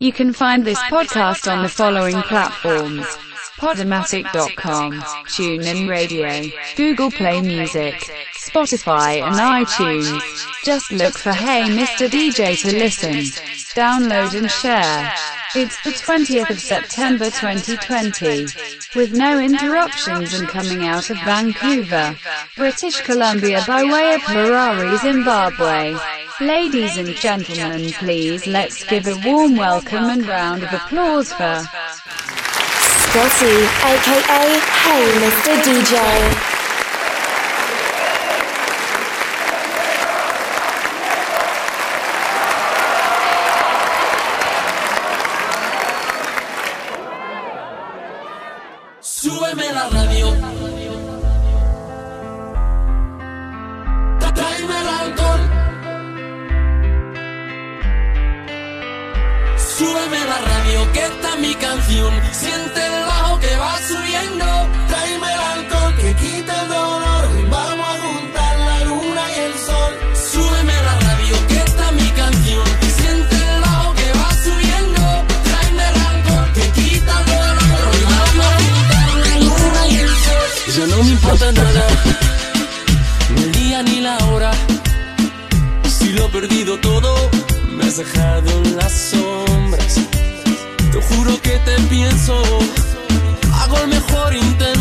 You can find this podcast on the following platforms. Podomatic.com, TuneIn Radio, Google Play Music, Spotify and iTunes. Just look for Hey Mr. DJ to listen, download and share. It's the 20th of September 2020. With no interruptions and coming out of Vancouver, British Columbia by way of Harare, Zimbabwe. Ladies and gentlemen, please let's give a warm welcome and round of applause for... Dotty, aka Hey Mr. DJ. Súbeme la radio, que está mi canción. Siente importa nada, ni el día ni la hora. Si lo he perdido todo, me has dejado en las sombras. Te juro que te pienso, hago el mejor intento.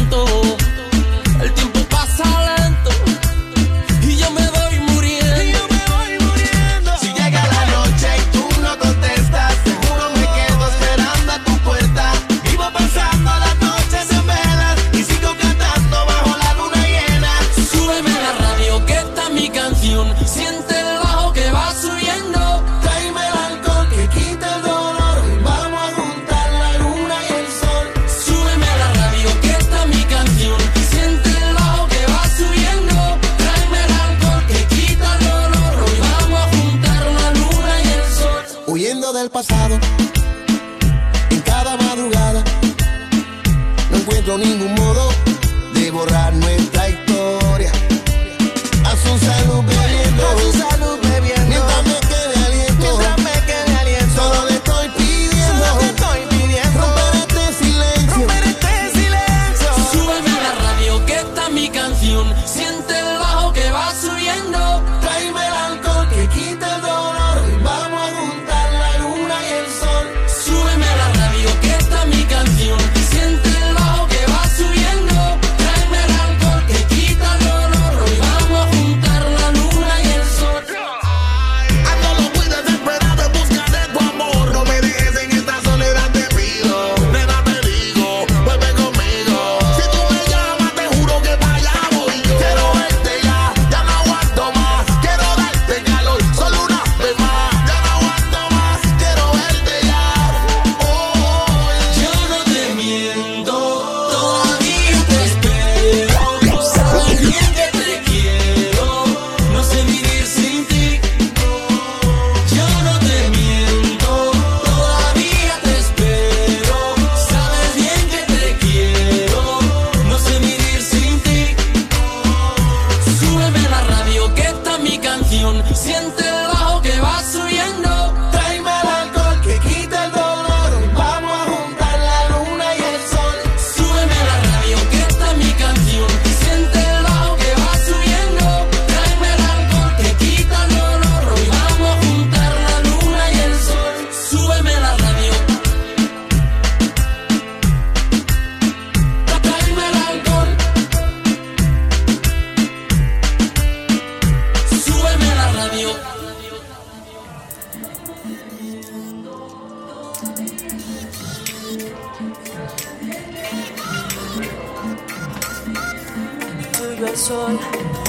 Tuyo el sol,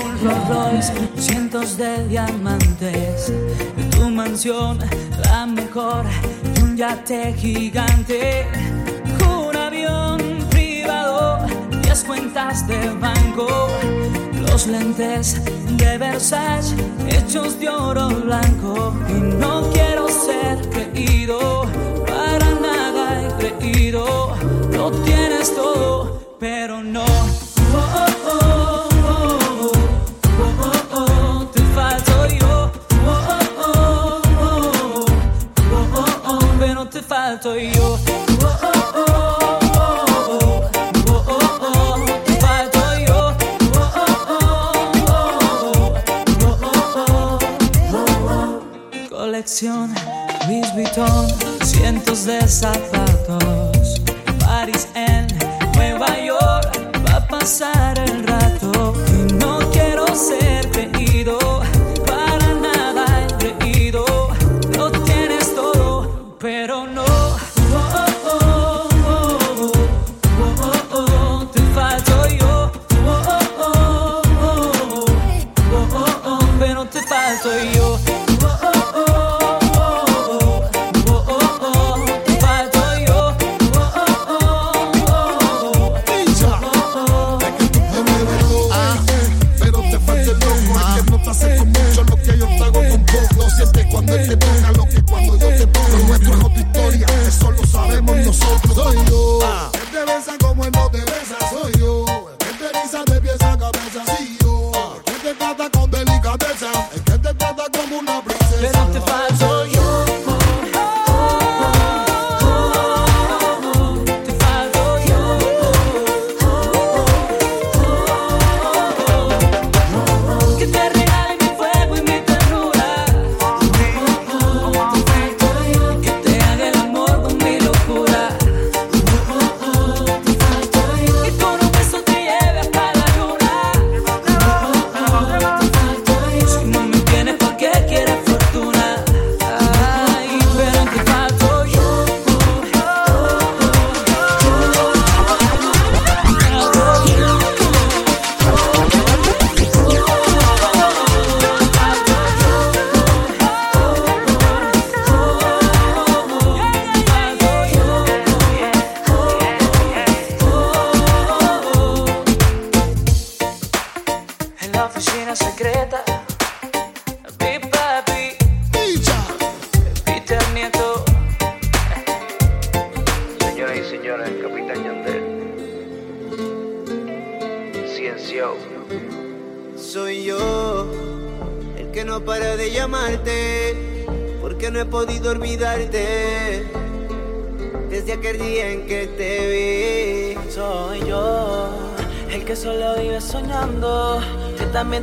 un Rolls Royce, cientos de diamantes. Y tu mansión, la mejor, y un yate gigante. Un avión privado, diez cuentas de banco los lentes de Versace hechos de oro blanco. Y no quiero ser creído para nada he creído. Lo tienes todo pero no.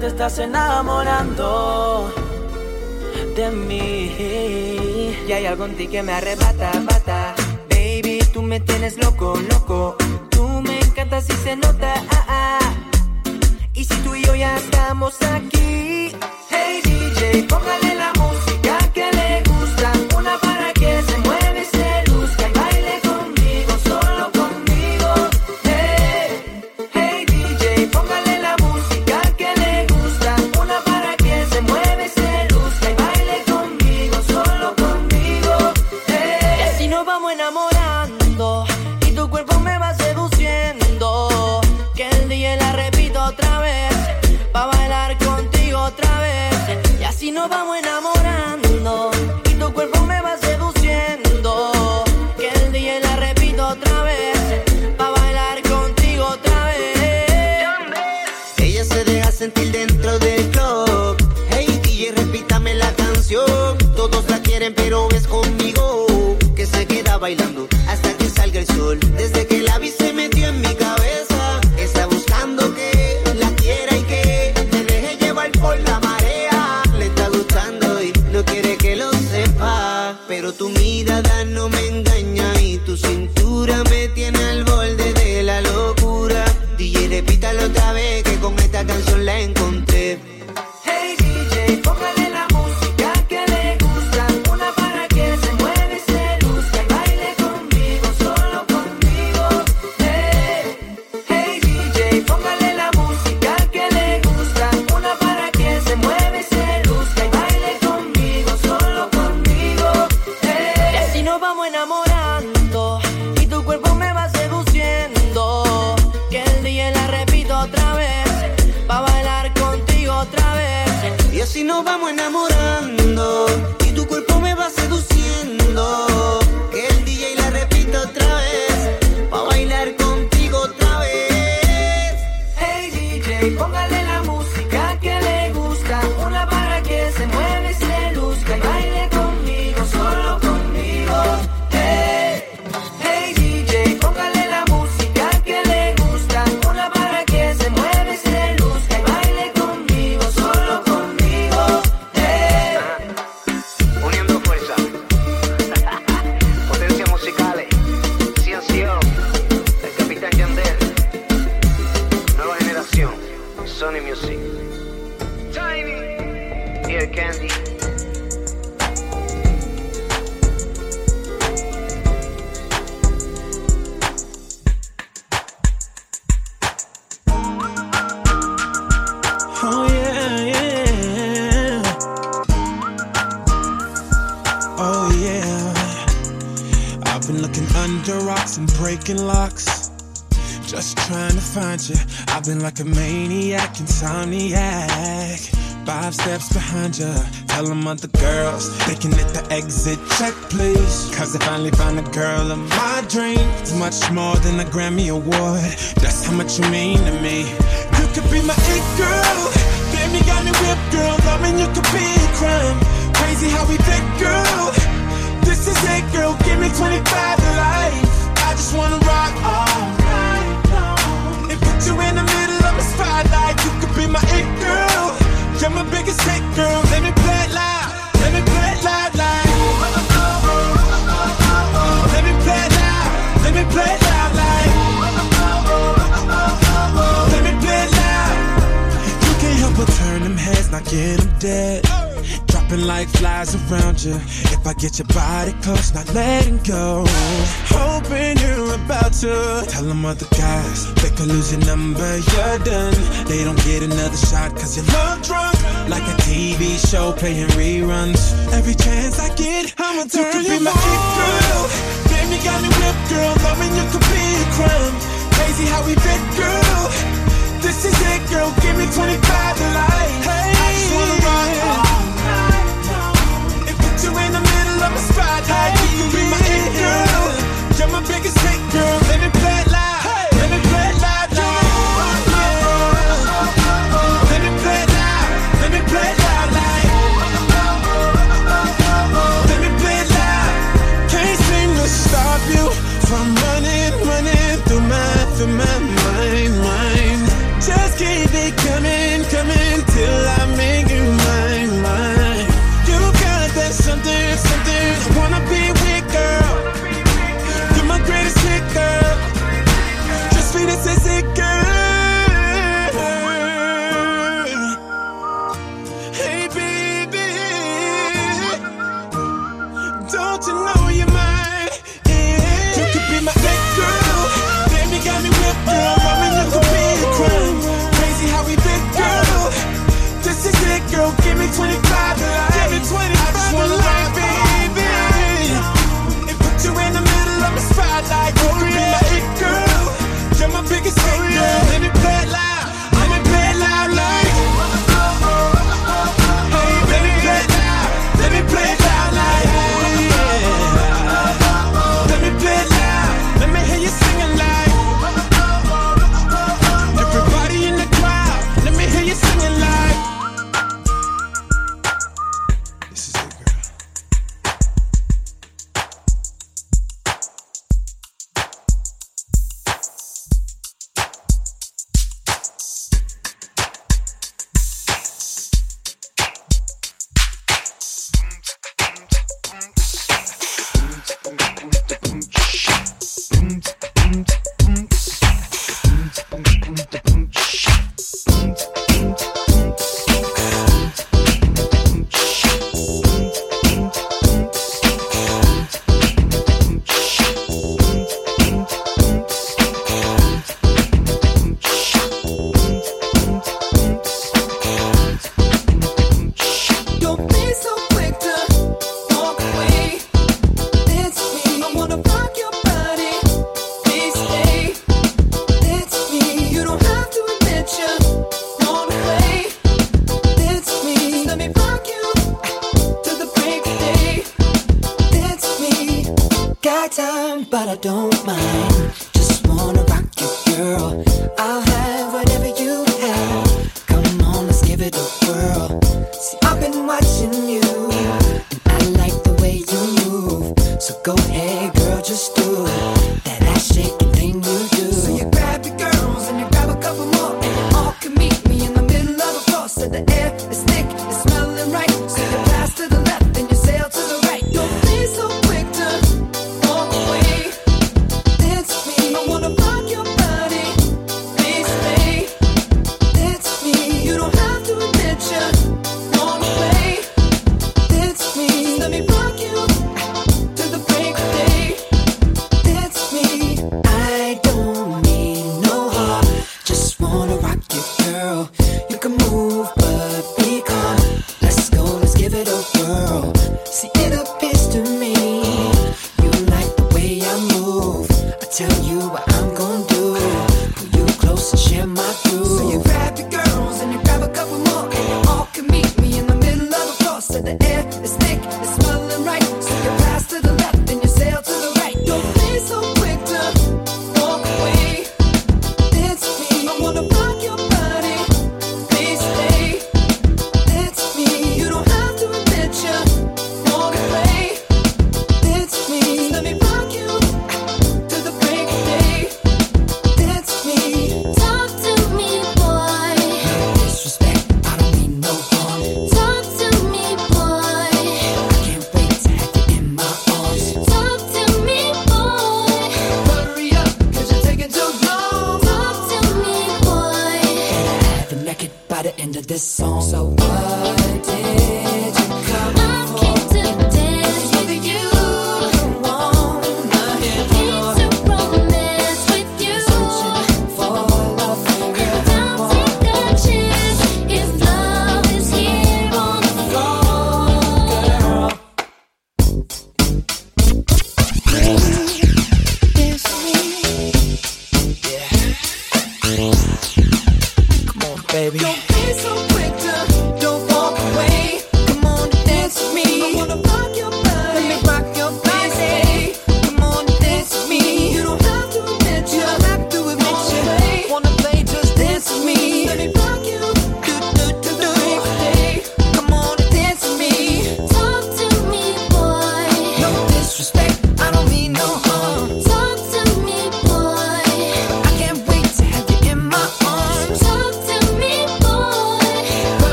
te estás enamorando de mí. Y hay algo en ti que me arrebata, bata. Baby, tú me tienes loco, loco. Tú me encantas y se nota. Ah, ah. Y si tú y yo ya estamos aquí. Hey DJ, póngale nos vamos a enamorar. got it close, not letting go. Hoping you're about to tell them other guys they could lose your number, you're done. They don't get another shot cause you look drunk. Like a TV show playing reruns. Every chance I get, I'ma turn you, you be my it girl. Damn, you got me whipped, girl. Loving you could be a crime. Crazy how we fit, girl. This is it, girl. Give me 25 to life. tight, keep me in my angel. Jump a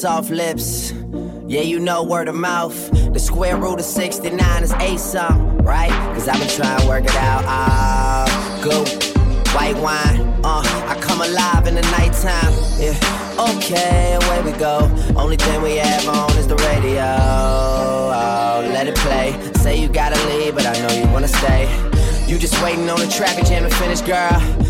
soft lips. Yeah, you know word of mouth. The square root of 69 is a some, right? Cause I've been trying to work it out. Ah, go. White wine, uh, I come alive in the nighttime. Yeah, okay, away we go. Only thing we have on is the radio. Oh, let it play. Say you gotta leave, but I know you wanna stay. You just waiting on the traffic jam to finish, girl.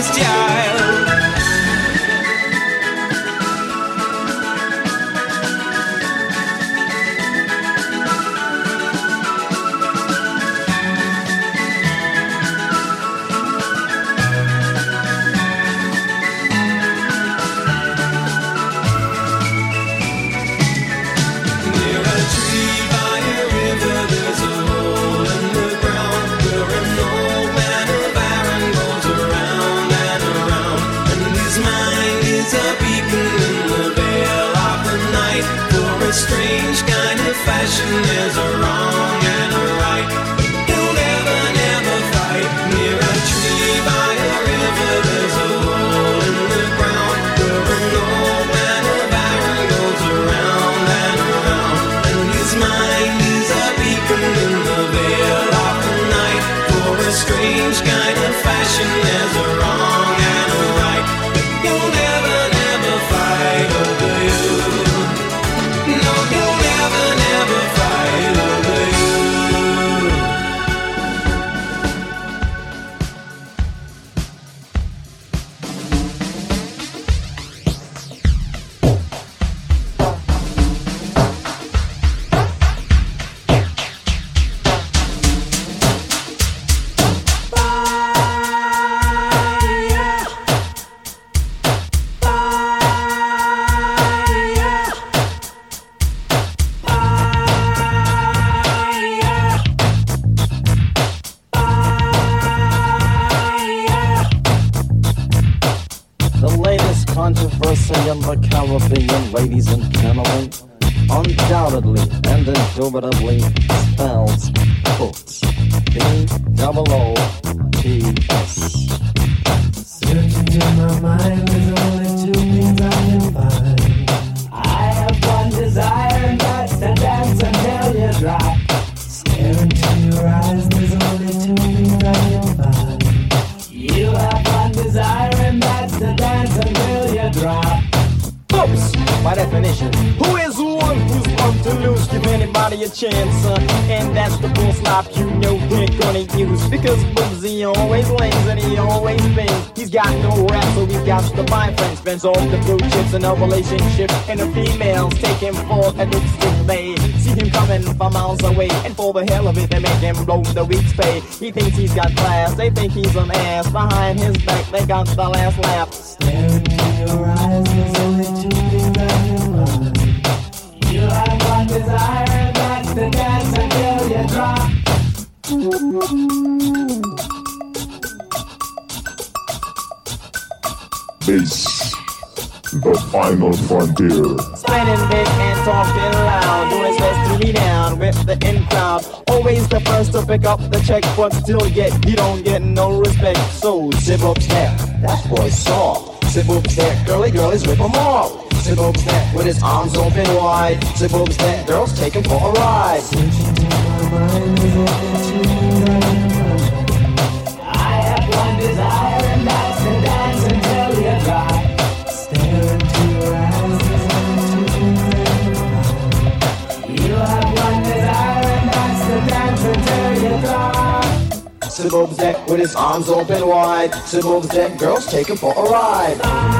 Wise Thinks he's got class, they think he's an ass. Behind his back, they got the last laugh. pick up the check, but still yet you don't get no respect. So zip up snap, that boy's soft. Zip up snap, girly girlies whip 'em off. Zip up snap with his arms open wide. Zip up snap, girls take him for a ride. deck with his arms open wide. simple the deck girls take him for a ride.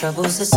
troubles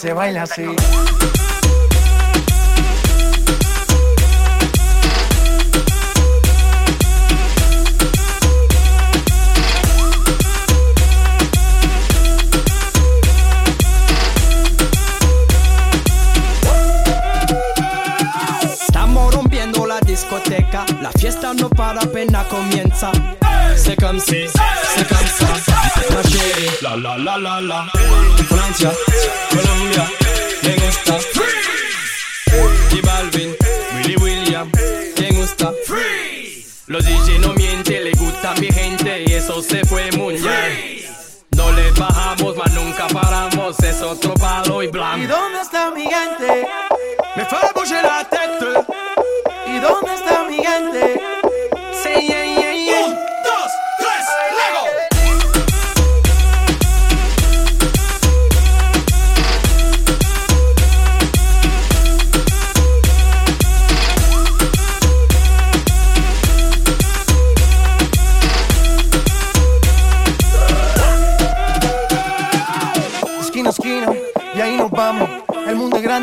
se baila así. Los DJ no mienten, le gusta a mi gente y eso se fue muy bien. No le bajamos, mas nunca paramos, es otro palo y ¿Y blanco. dónde está mi gente? Me fait bouger la tête. ¿Y dónde está mi gente?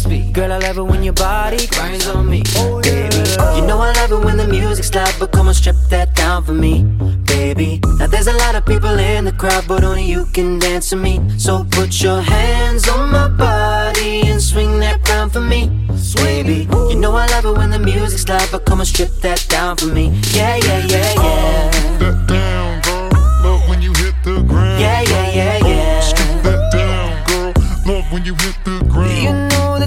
speed. Girl, I love it when your body grinds on me. oh Baby, you know I love it when the music's loud, but come on, strip that down for me, baby. Now there's a lot of people in the crowd, but only you can dance to me. So put your hands on my body and swing that round for me, baby. You know I love it when the music's loud, but come on, strip that down for me. Yeah, yeah, yeah, yeah. That down, girl. Love when you hit the ground. Yeah, yeah, yeah,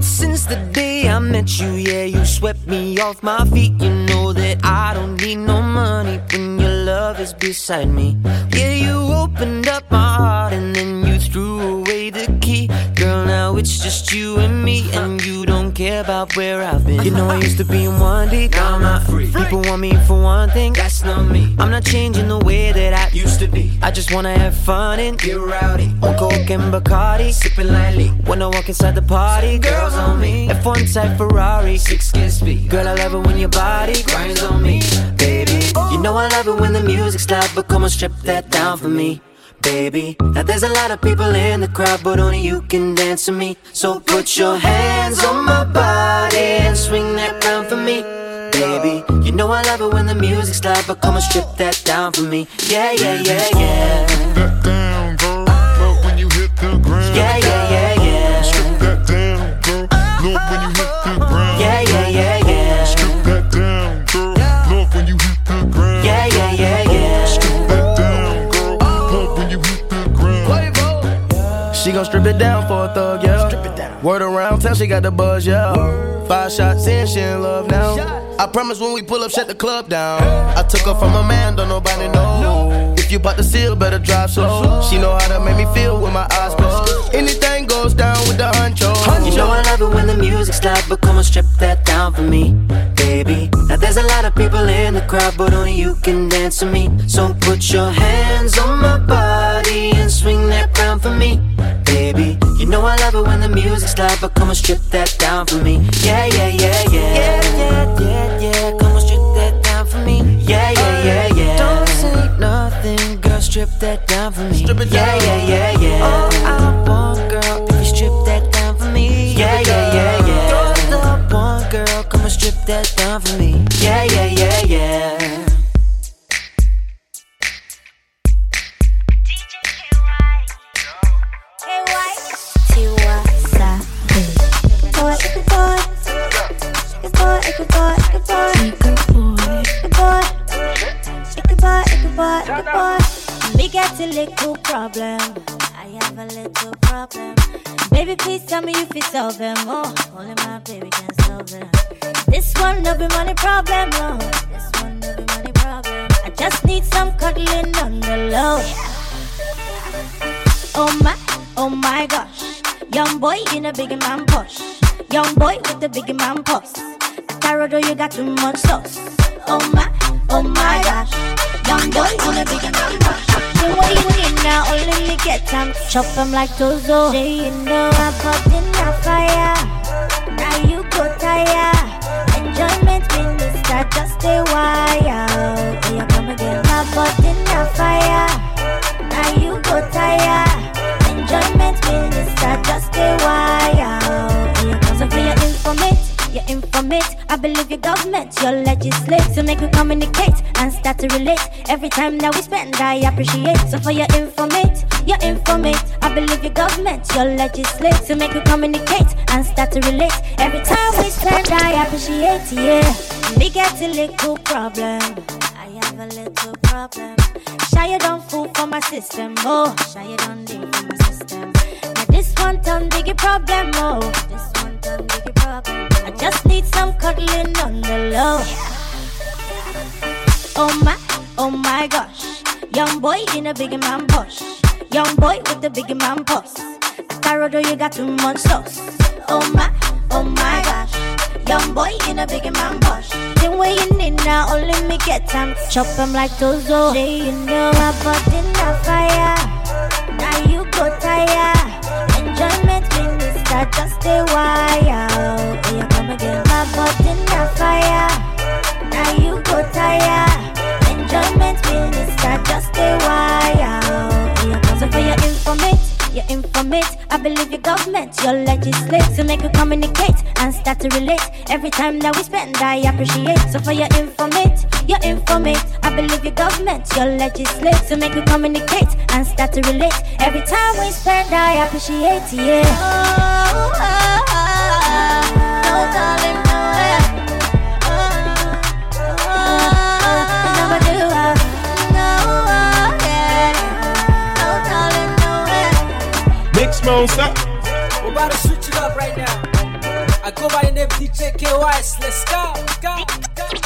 that since the day I met you, yeah, you swept me off my feet. You know that I don't need no money when your love is beside me. Yeah, you opened up my heart and then you threw away the key. Now it's just you and me, and you don't care about where I've been. You know I used to be in one deep, now I'm not free. People want me for one thing, that's not me. I'm not changing the way that I used to be. I just wanna have fun and get rowdy. On coke and Bacardi, sipping lightly. When I walk inside the party, girls on me. F1 type Ferrari, six kiss speed. Girl, I love it when your body grinds on me, baby. You know I love it when the music's loud, but come on, strip that down for me. Baby, now there's a lot of people in the crowd, but only you can dance to me. So put your hands on my body and swing that round for me, baby. You know I love it when the music's loud, but come and strip that down for me. Yeah, yeah, yeah, yeah. That down, girl. Love when you hit the ground. Yeah, yeah, yeah, yeah. Gon' strip it down for a thug, yeah. Strip it down. Word around town, she got the buzz, yeah. Five shots in, she in love now. I promise when we pull up, shut the club down. I took her from a man, don't nobody know. If you bought the seal, better drive slow. She know how to make me feel with my eyes closed. Anything goes down with the honcho. You know I love it when the music's loud, but come on, strip that down for me, baby. Now there's a lot of people in the crowd, but only you can dance to me. So put your hands on my body body and swing that crown for me, baby. You know I love it when the music's loud, but come and strip that down for me. Yeah, yeah, yeah, yeah. Yeah, yeah, yeah, yeah. Come and strip that down for me. Yeah, yeah, yeah, yeah. Don't say nothing, girl. Strip that down for me. Strip it down. Yeah, yeah, yeah, yeah. Oh, I want, girl, if you strip that down for me. Yeah, yeah, yeah, yeah. You're the one, girl. Come and strip that down for me. Boy, it's a boy, it's a boy. Me get a little problem. I have a little problem. Baby, please tell me if you solve them. Oh, only my baby can solve them. This one no be money problem. Oh, this one no be money problem. I just need some cuddling on the low. Oh my, oh my gosh. Young boy in a big man push. Young boy with the big man pulse. Tarado, oh, you got too much sauce. Oh my, oh my gosh. Young boy in a big man push. The way you in now, only me get time. Chop them like Tozo. Say you know I put in the fire. Now you go tire. Enjoyment minister, just stay wild. Oh, Here you come again. My butt in the fire. Now you go tire. Enjoyment minister, just stay wild. Oh, Here you come. So for your informate, your informate. I believe your government, your legislate. So make we communicate and start to relate. Every time that we spend, I appreciate. So for your informate, your informate. I believe your government, your legislate. So make we communicate and start to relate. Every time we spend, I appreciate. Yeah, me get a little problem. I have a little problem. Shy you don't fool for my system, oh. Shy you don't deal for my system. Now this one time biggie problem, oh. This one time biggie problem. I just need some cuddling on the low. Oh my, oh my gosh. Young boy in a big man push. Young boy with the big man pulse. Tarado, you got too much sauce. Oh my, oh my gosh. Young boy in a big man push. Then where you need now, only me get time. Chop him like Tozo. Say you know I put in the fire. Now you go tire. Enjoyment minister, just stay wild. Here you come again. My butt in the fire. Now you go tire. Enjoyment minister, just stay wild. Here you come. So for your informate, your informate. I believe your government, your legislate. So make you communicate and start to relate. Every time that we spend, I appreciate. So for your informate, your informate. I believe your government, your legislate. So make you communicate and start to relate. Every time we spend, I appreciate. Yeah. Oh, oh, oh, We're about to switch it up right now. I go by the name DJ Klaywise. Let's go. go, go.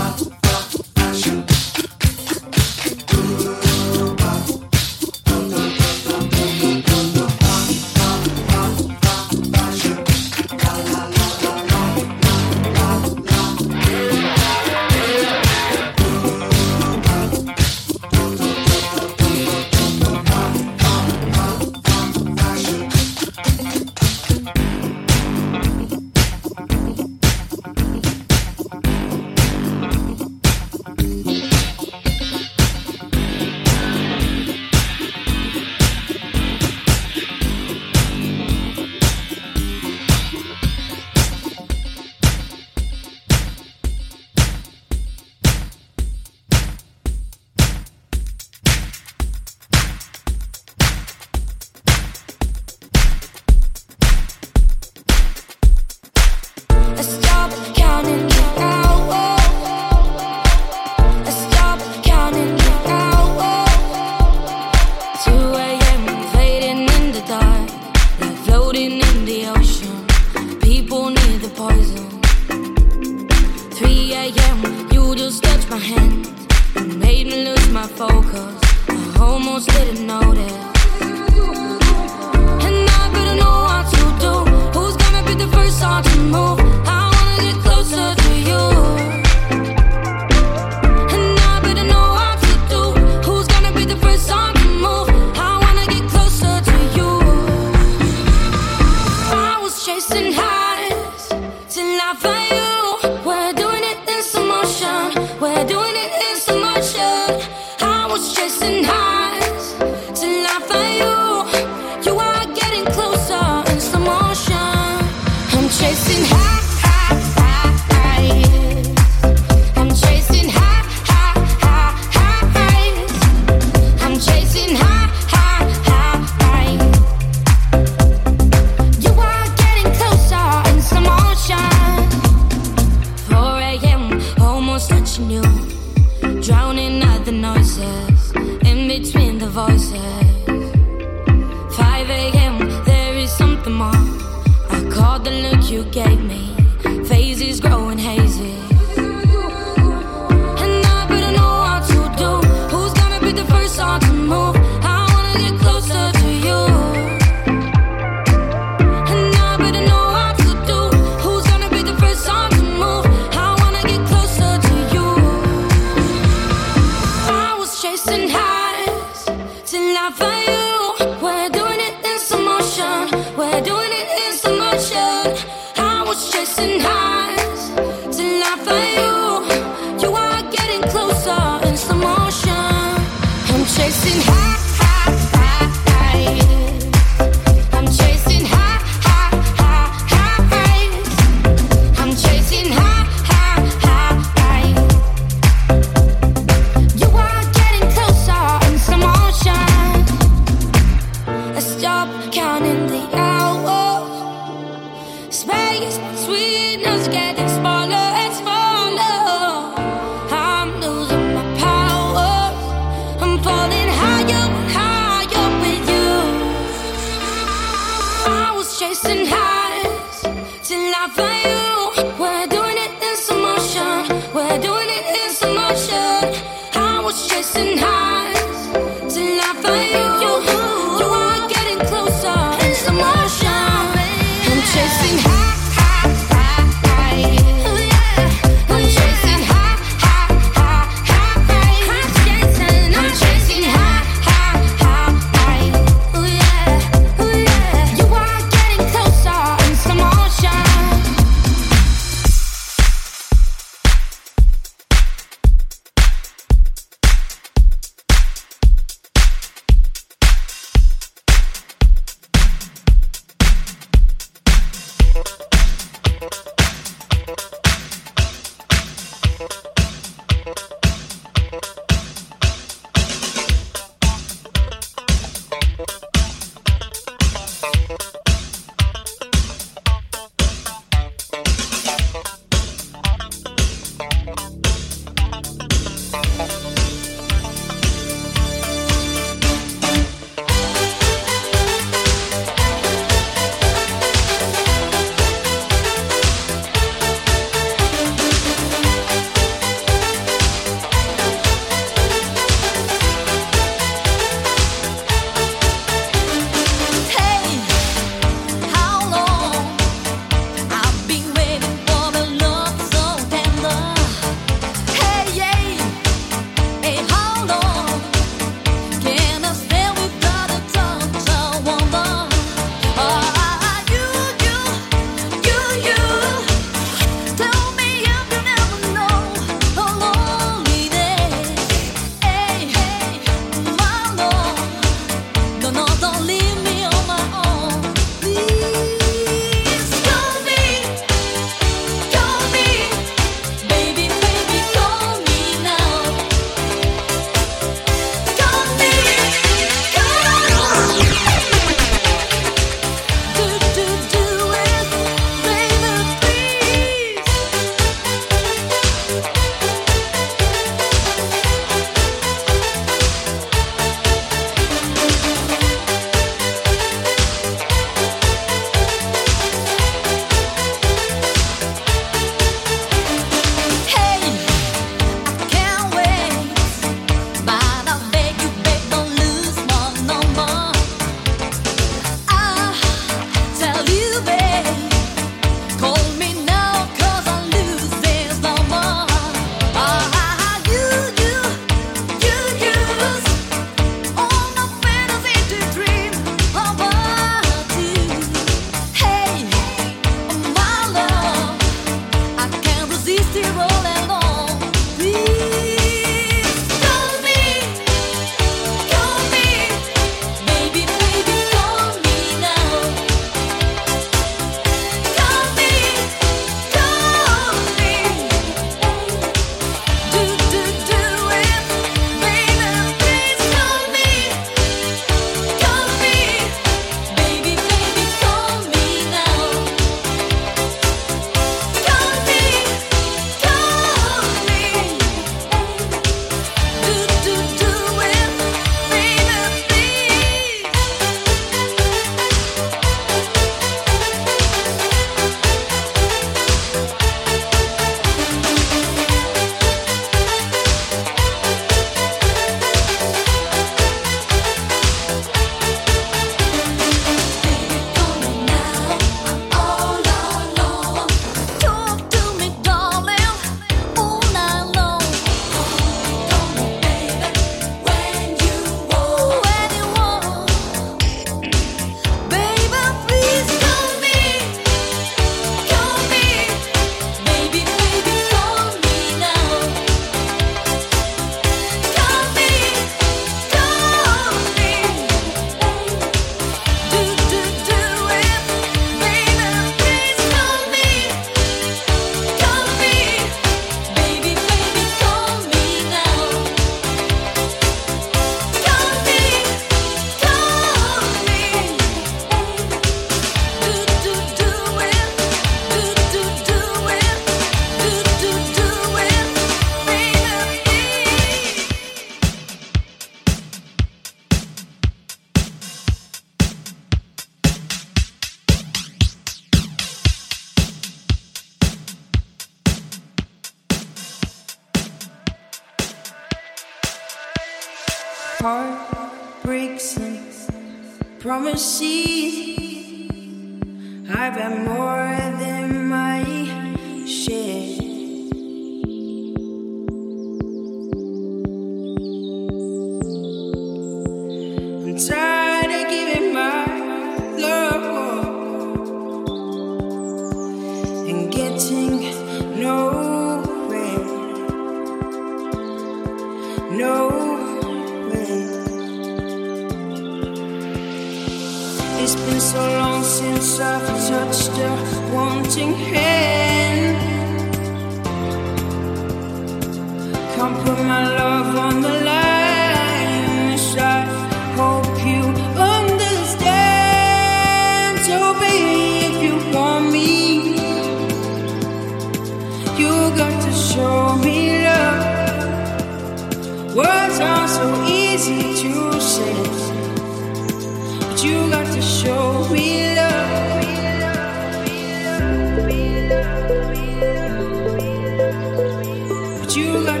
you learn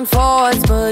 and forwards, but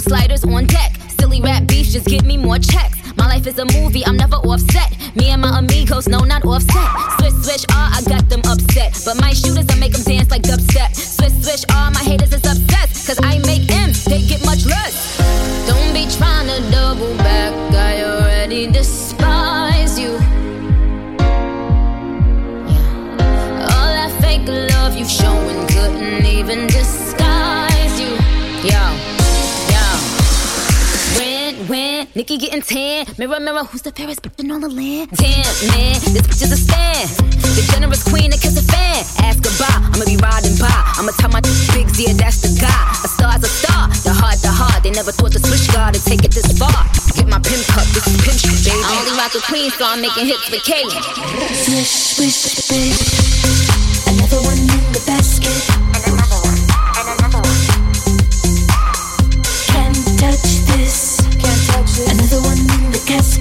Sliders on deck. Silly rap beef, just give me more checks. My life is a movie, I'm never offset. Me and my amigos, no, not offset. Switch, switch, ah, I got them upset. But my shooters, I make Nikki getting tan. Mirror, mirror, who's the fairest bitch in all the land? Damn, man, this bitch is a stand. The generous queen that kiss a fan. Ask goodbye, I'ma be riding by. I'ma tell my big yeah, that's the guy. A star's a star, the heart, the heart. They never thought the switch guard would take it this far. Get my pimp cup, this is pimp baby. I only rock a queen, so I'm making hits for K. Swish, swish, bitch. Another one.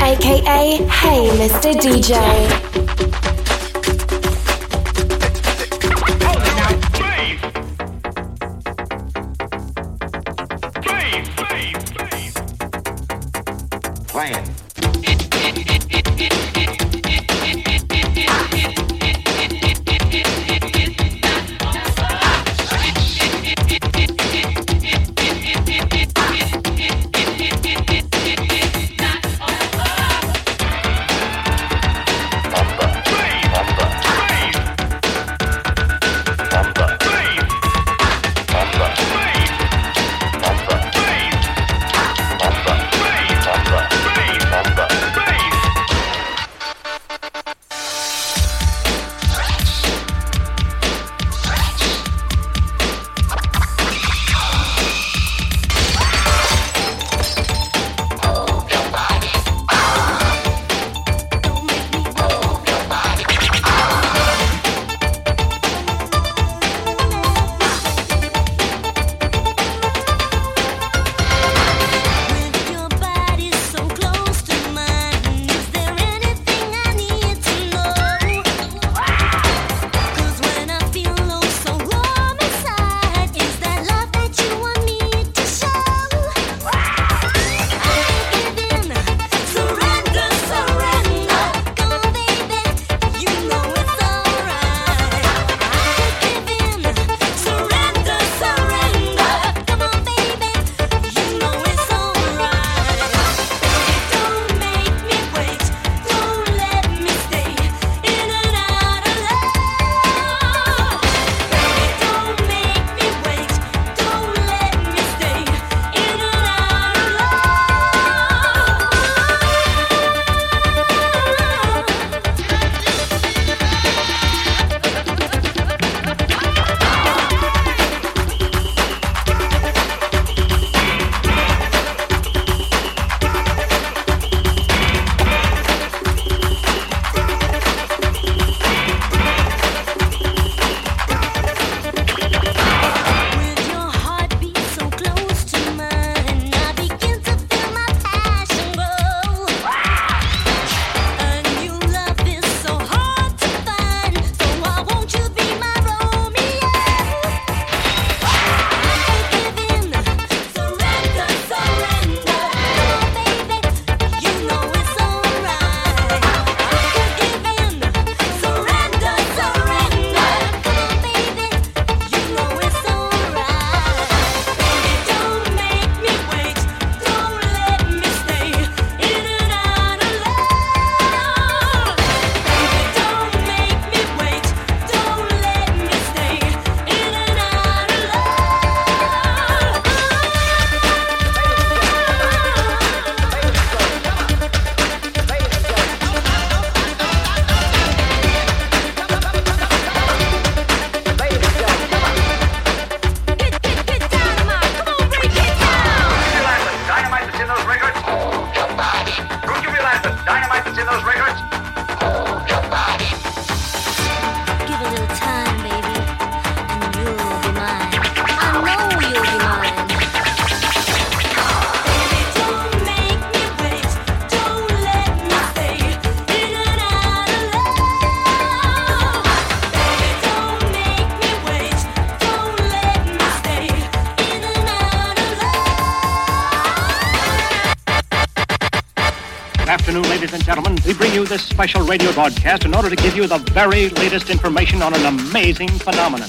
aka Hey Mr. DJ. special radio broadcast in order to give you the very latest information on an amazing phenomenon.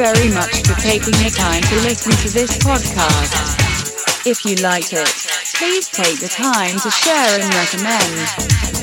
Very much for taking the time to listen to this podcast. If you liked it, please take the time to share and recommend.